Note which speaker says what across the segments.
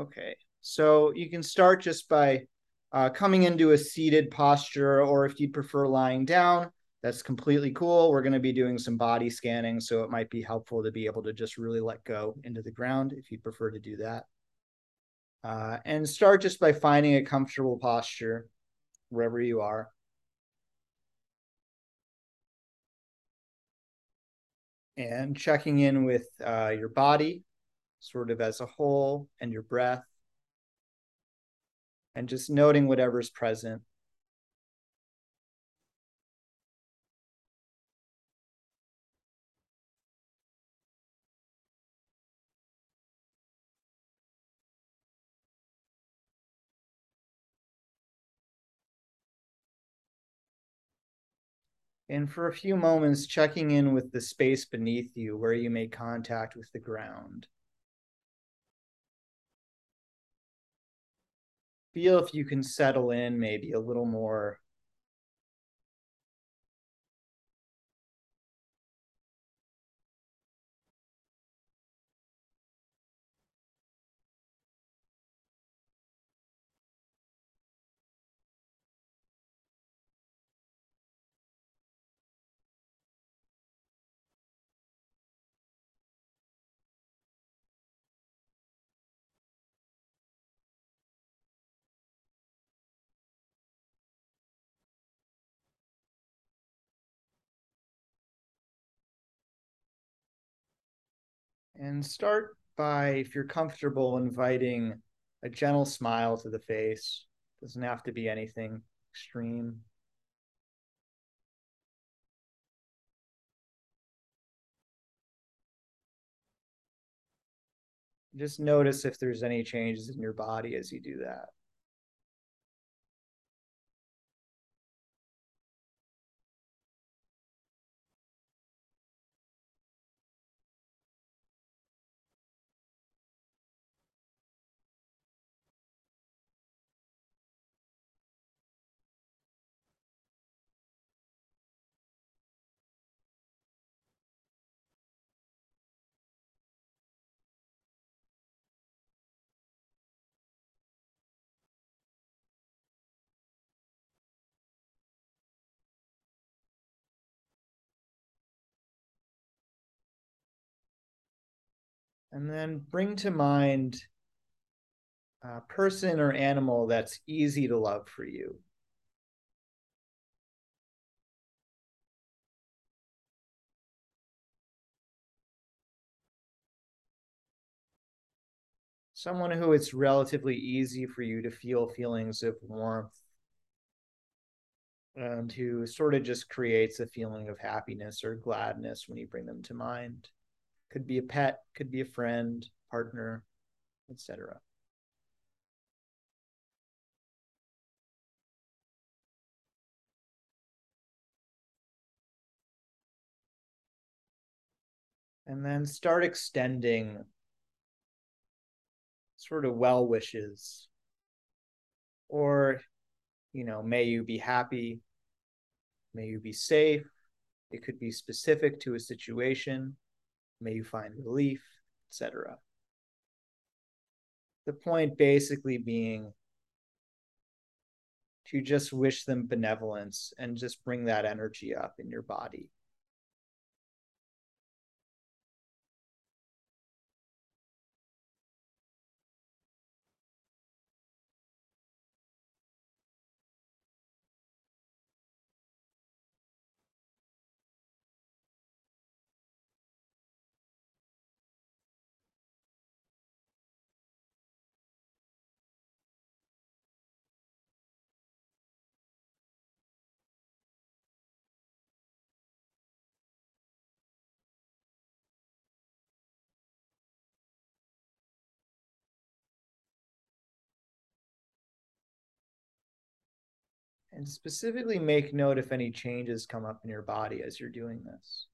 Speaker 1: Okay, so you can start just by uh, coming into a seated posture, or if you'd prefer lying down, that's completely cool. We're going to be doing some body scanning, so it might be helpful to be able to just really let go into the ground if you prefer to do that. Uh, and start just by finding a comfortable posture wherever you are. And checking in with uh, your body, sort of as a whole, and your breath. And just noting whatever's present. And for a few moments, checking in with the space beneath you where you make contact with the ground. Feel if you can settle in maybe a little more And start by, if you're comfortable, inviting a gentle smile to the face. Doesn't have to be anything extreme. Just notice if there's any changes in your body as you do that. And then bring to mind a person or animal that's easy to love for you. Someone who it's relatively easy for you to feel feelings of warmth and who sort of just creates a feeling of happiness or gladness when you bring them to mind. Could be a pet, could be a friend, partner, etc. And then start extending sort of well wishes. Or you know may you be happy may you be safe. It could be specific to a situation may you find relief, etc. The point basically being to just wish them benevolence and just bring that energy up in your body. And specifically make note if any changes come up in your body as you're doing this.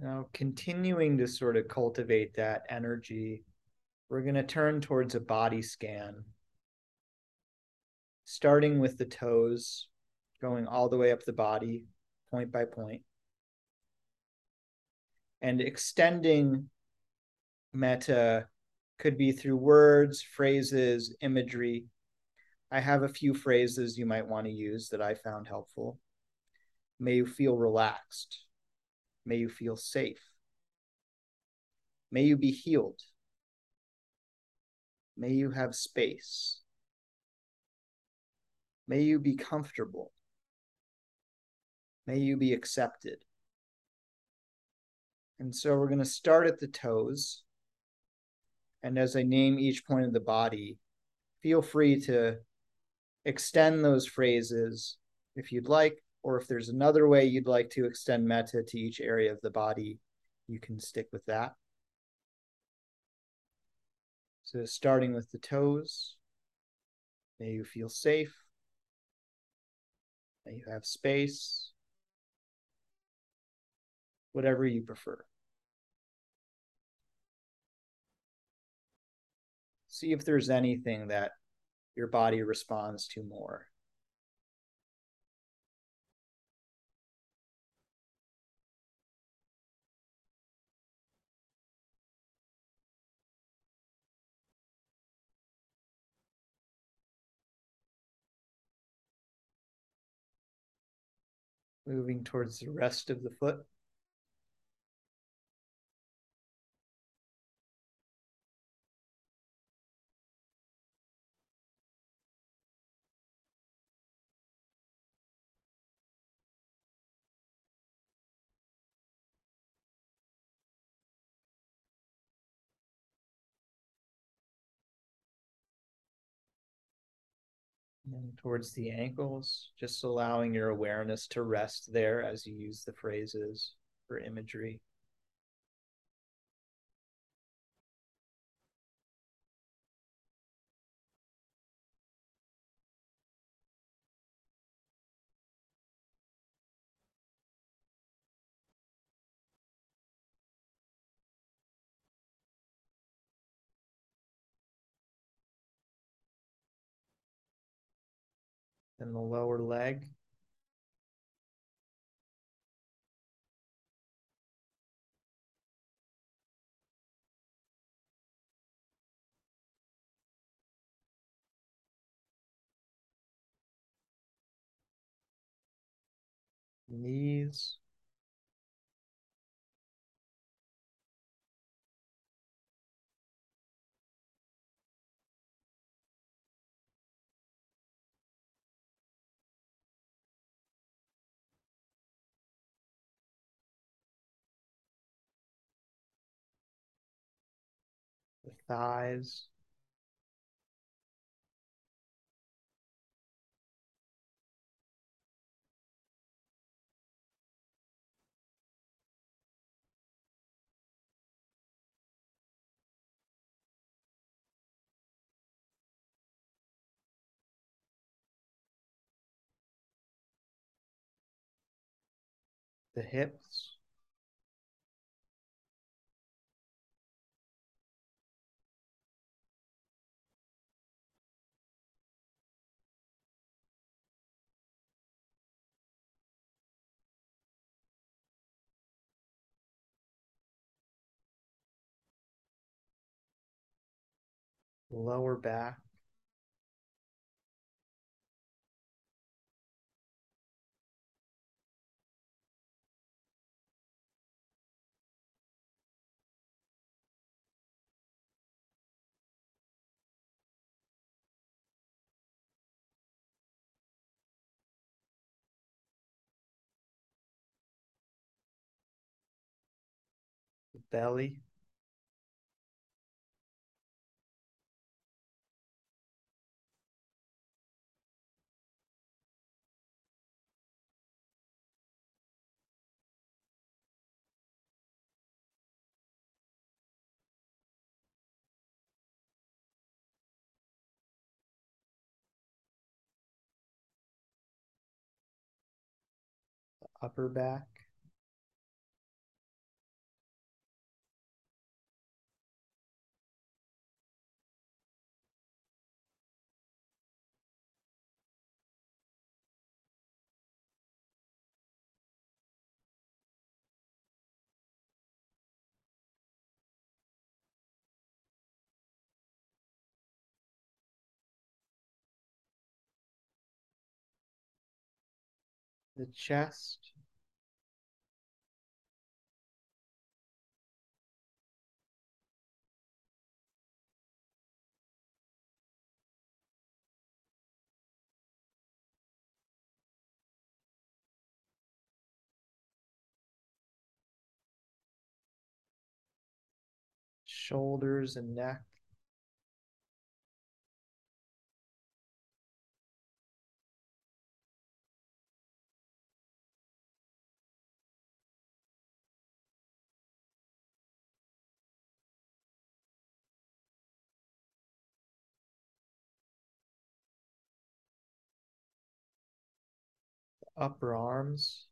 Speaker 1: Now, continuing to sort of cultivate that energy, we're going to turn towards a body scan, starting with the toes, going all the way up the body, point by point, and extending metta could be through words, phrases, imagery. I have a few phrases you might want to use that I found helpful. May you feel relaxed. May you feel safe. May you be healed. May you have space. May you be comfortable. May you be accepted. And so we're going to start at the toes. And as I name each point of the body, feel free to extend those phrases if you'd like, or if there's another way you'd like to extend metta to each area of the body, you can stick with that. So starting with the toes, may you feel safe. May you have space. Whatever you prefer. See if there's anything that your body responds to more. Moving towards the rest of the foot. Towards the ankles, just allowing your awareness to rest there as you use the phrases for imagery. And the lower leg. Knees. Thighs. The hips. Lower back. Belly. Upper back. The chest. Shoulders and neck. Upper arms.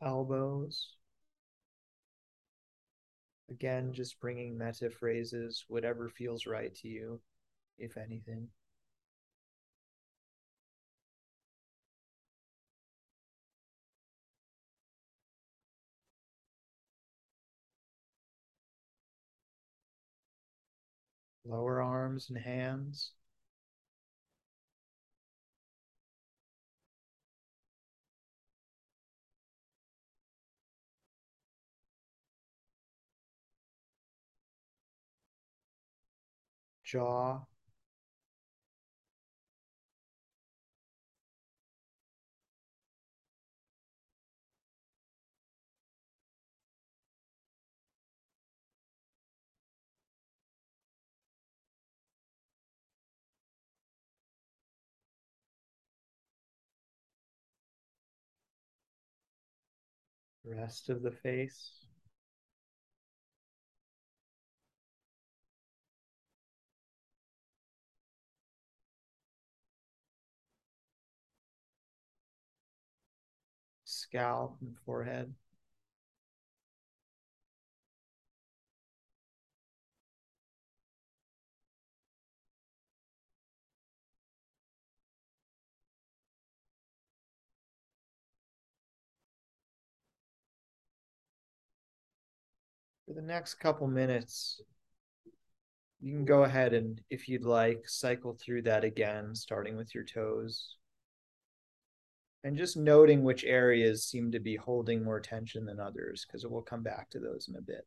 Speaker 1: elbows. Again, just bringing metta phrases, whatever feels right to you, if anything. Lower arms and hands. Jaw. Rest of the face. Scalp and forehead. For the next couple minutes, you can go ahead and, if you'd like, cycle through that again, starting with your toes. And just noting which areas seem to be holding more tension than others, because we'll come back to those in a bit.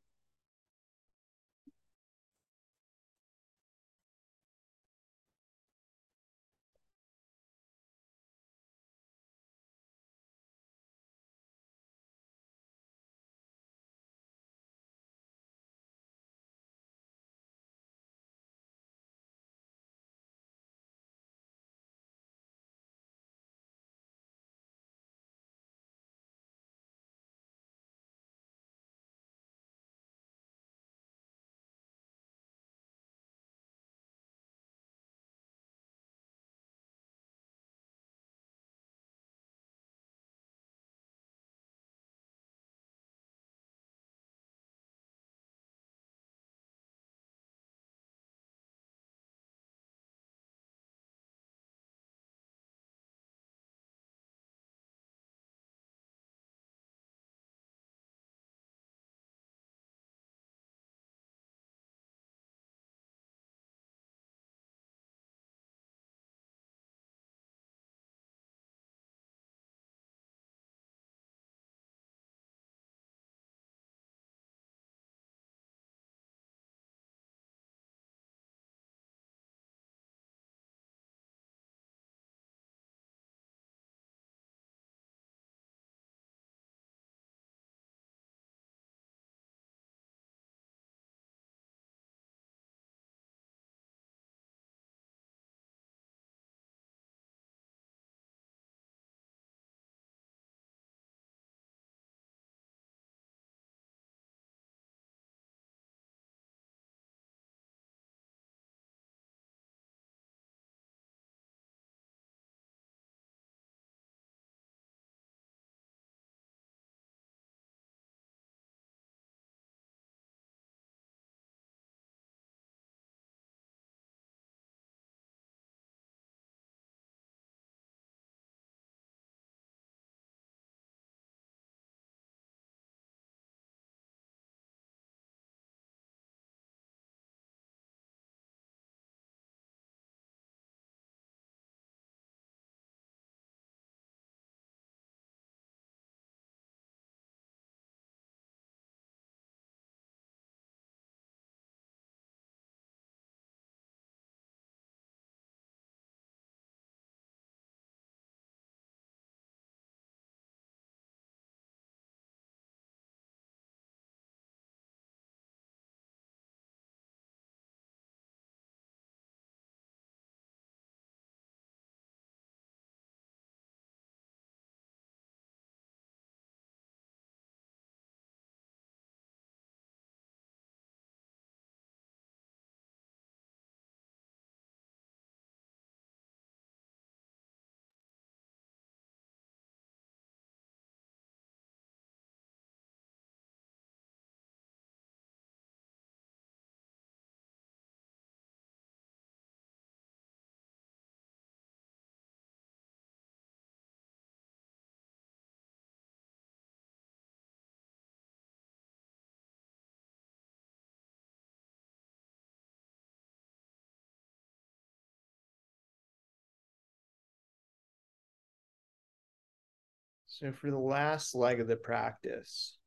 Speaker 1: So, for the last leg of the practice,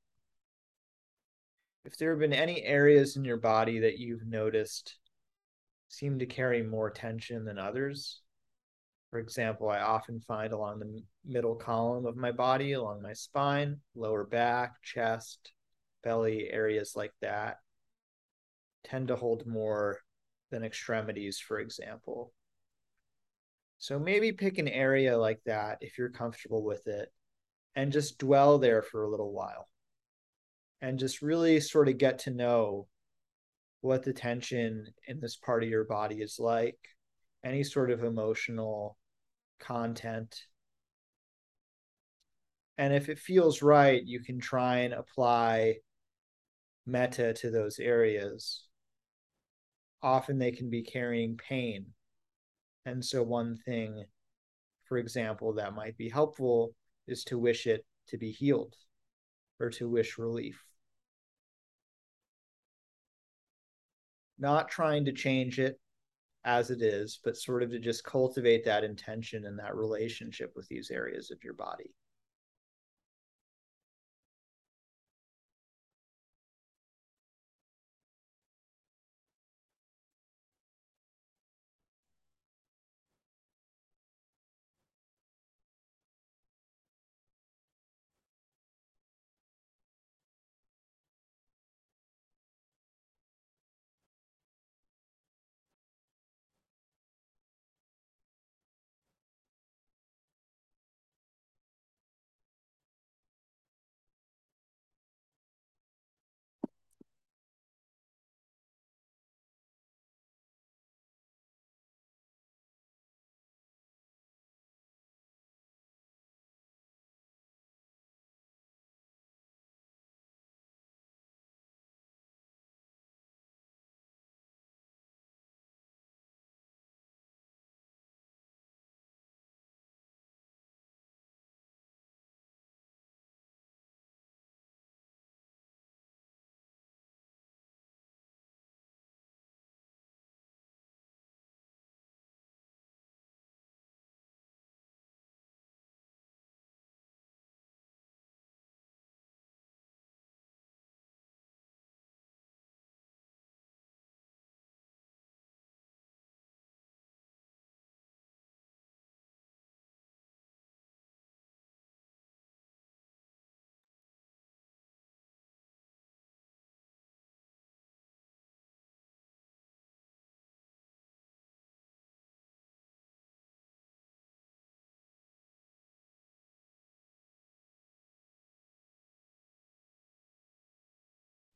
Speaker 1: if there have been any areas in your body that you've noticed seem to carry more tension than others, for example, I often find along the middle column of my body, along my spine, lower back, chest, belly, areas like that tend to hold more than extremities, for example. So maybe pick an area like that if you're comfortable with it and just dwell there for a little while and just really sort of get to know what the tension in this part of your body is like, any sort of emotional content. And if it feels right, you can try and apply metta to those areas. Often they can be carrying pain. And so, one thing, for example, that might be helpful is to wish it to be healed or to wish relief. Not trying to change it as it is, but sort of to just cultivate that intention and that relationship with these areas of your body.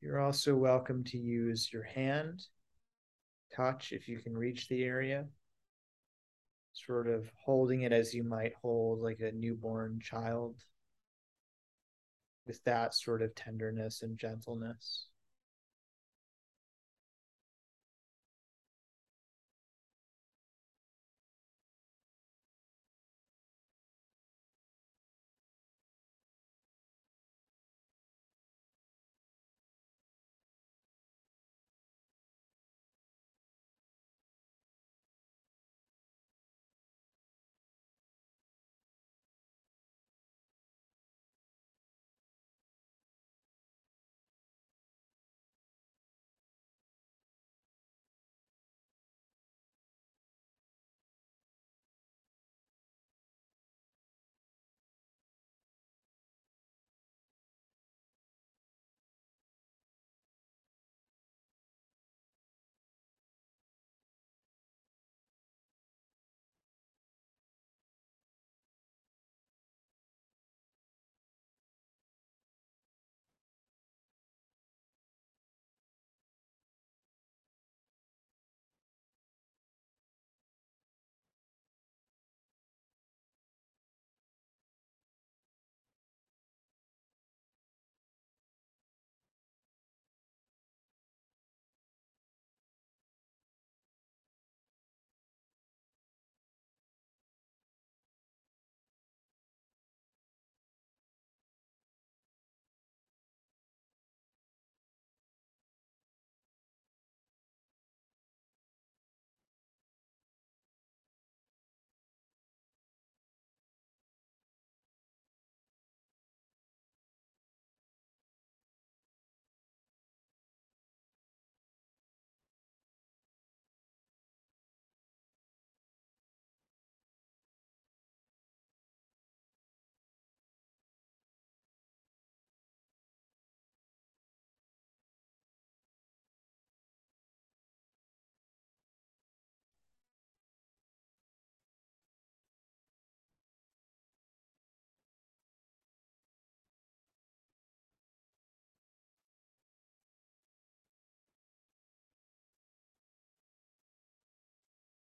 Speaker 1: You're also welcome to use your hand, touch if you can reach the area, sort of holding it as you might hold like a newborn child with that sort of tenderness and gentleness.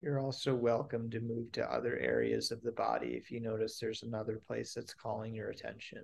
Speaker 1: You're also welcome to move to other areas of the body if you notice there's another place that's calling your attention.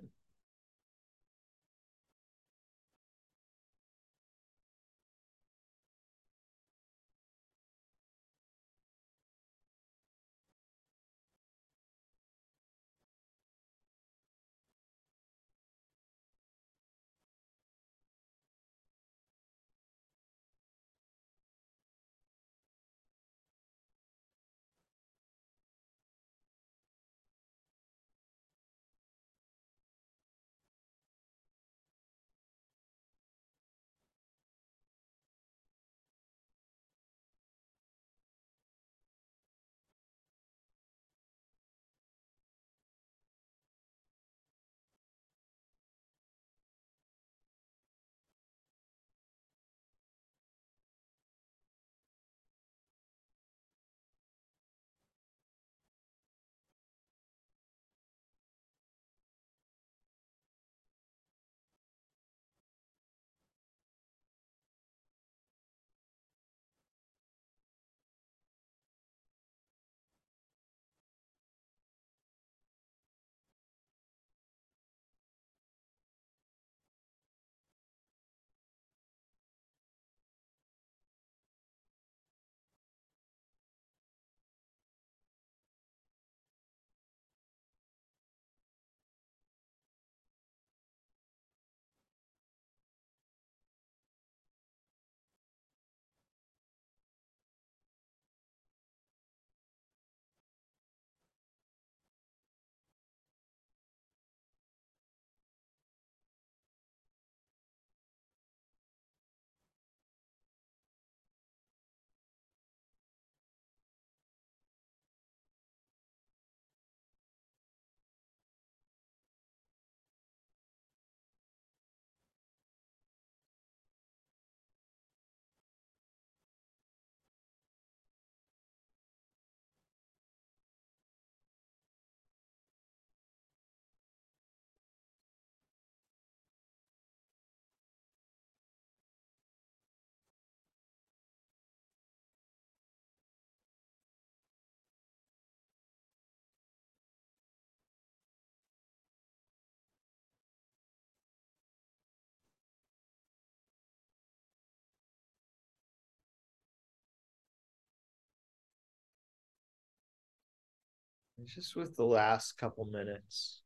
Speaker 1: Just with the last couple minutes,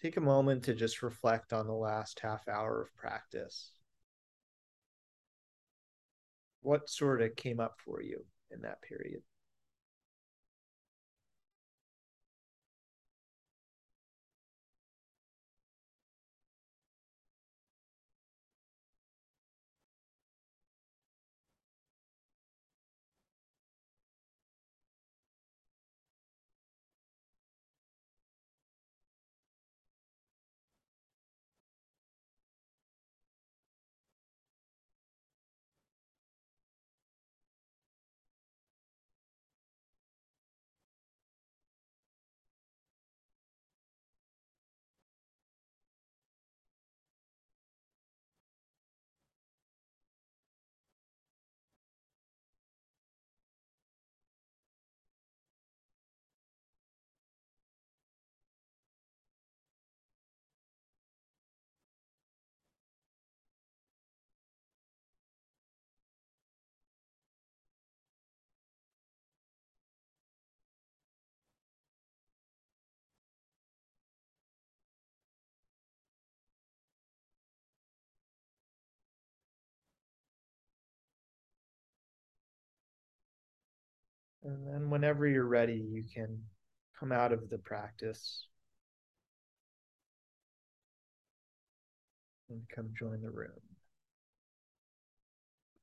Speaker 1: take a moment to just reflect on the last half hour of practice. What sort of came up for you in that period? And then whenever you're ready, you can come out of the practice and come join the room.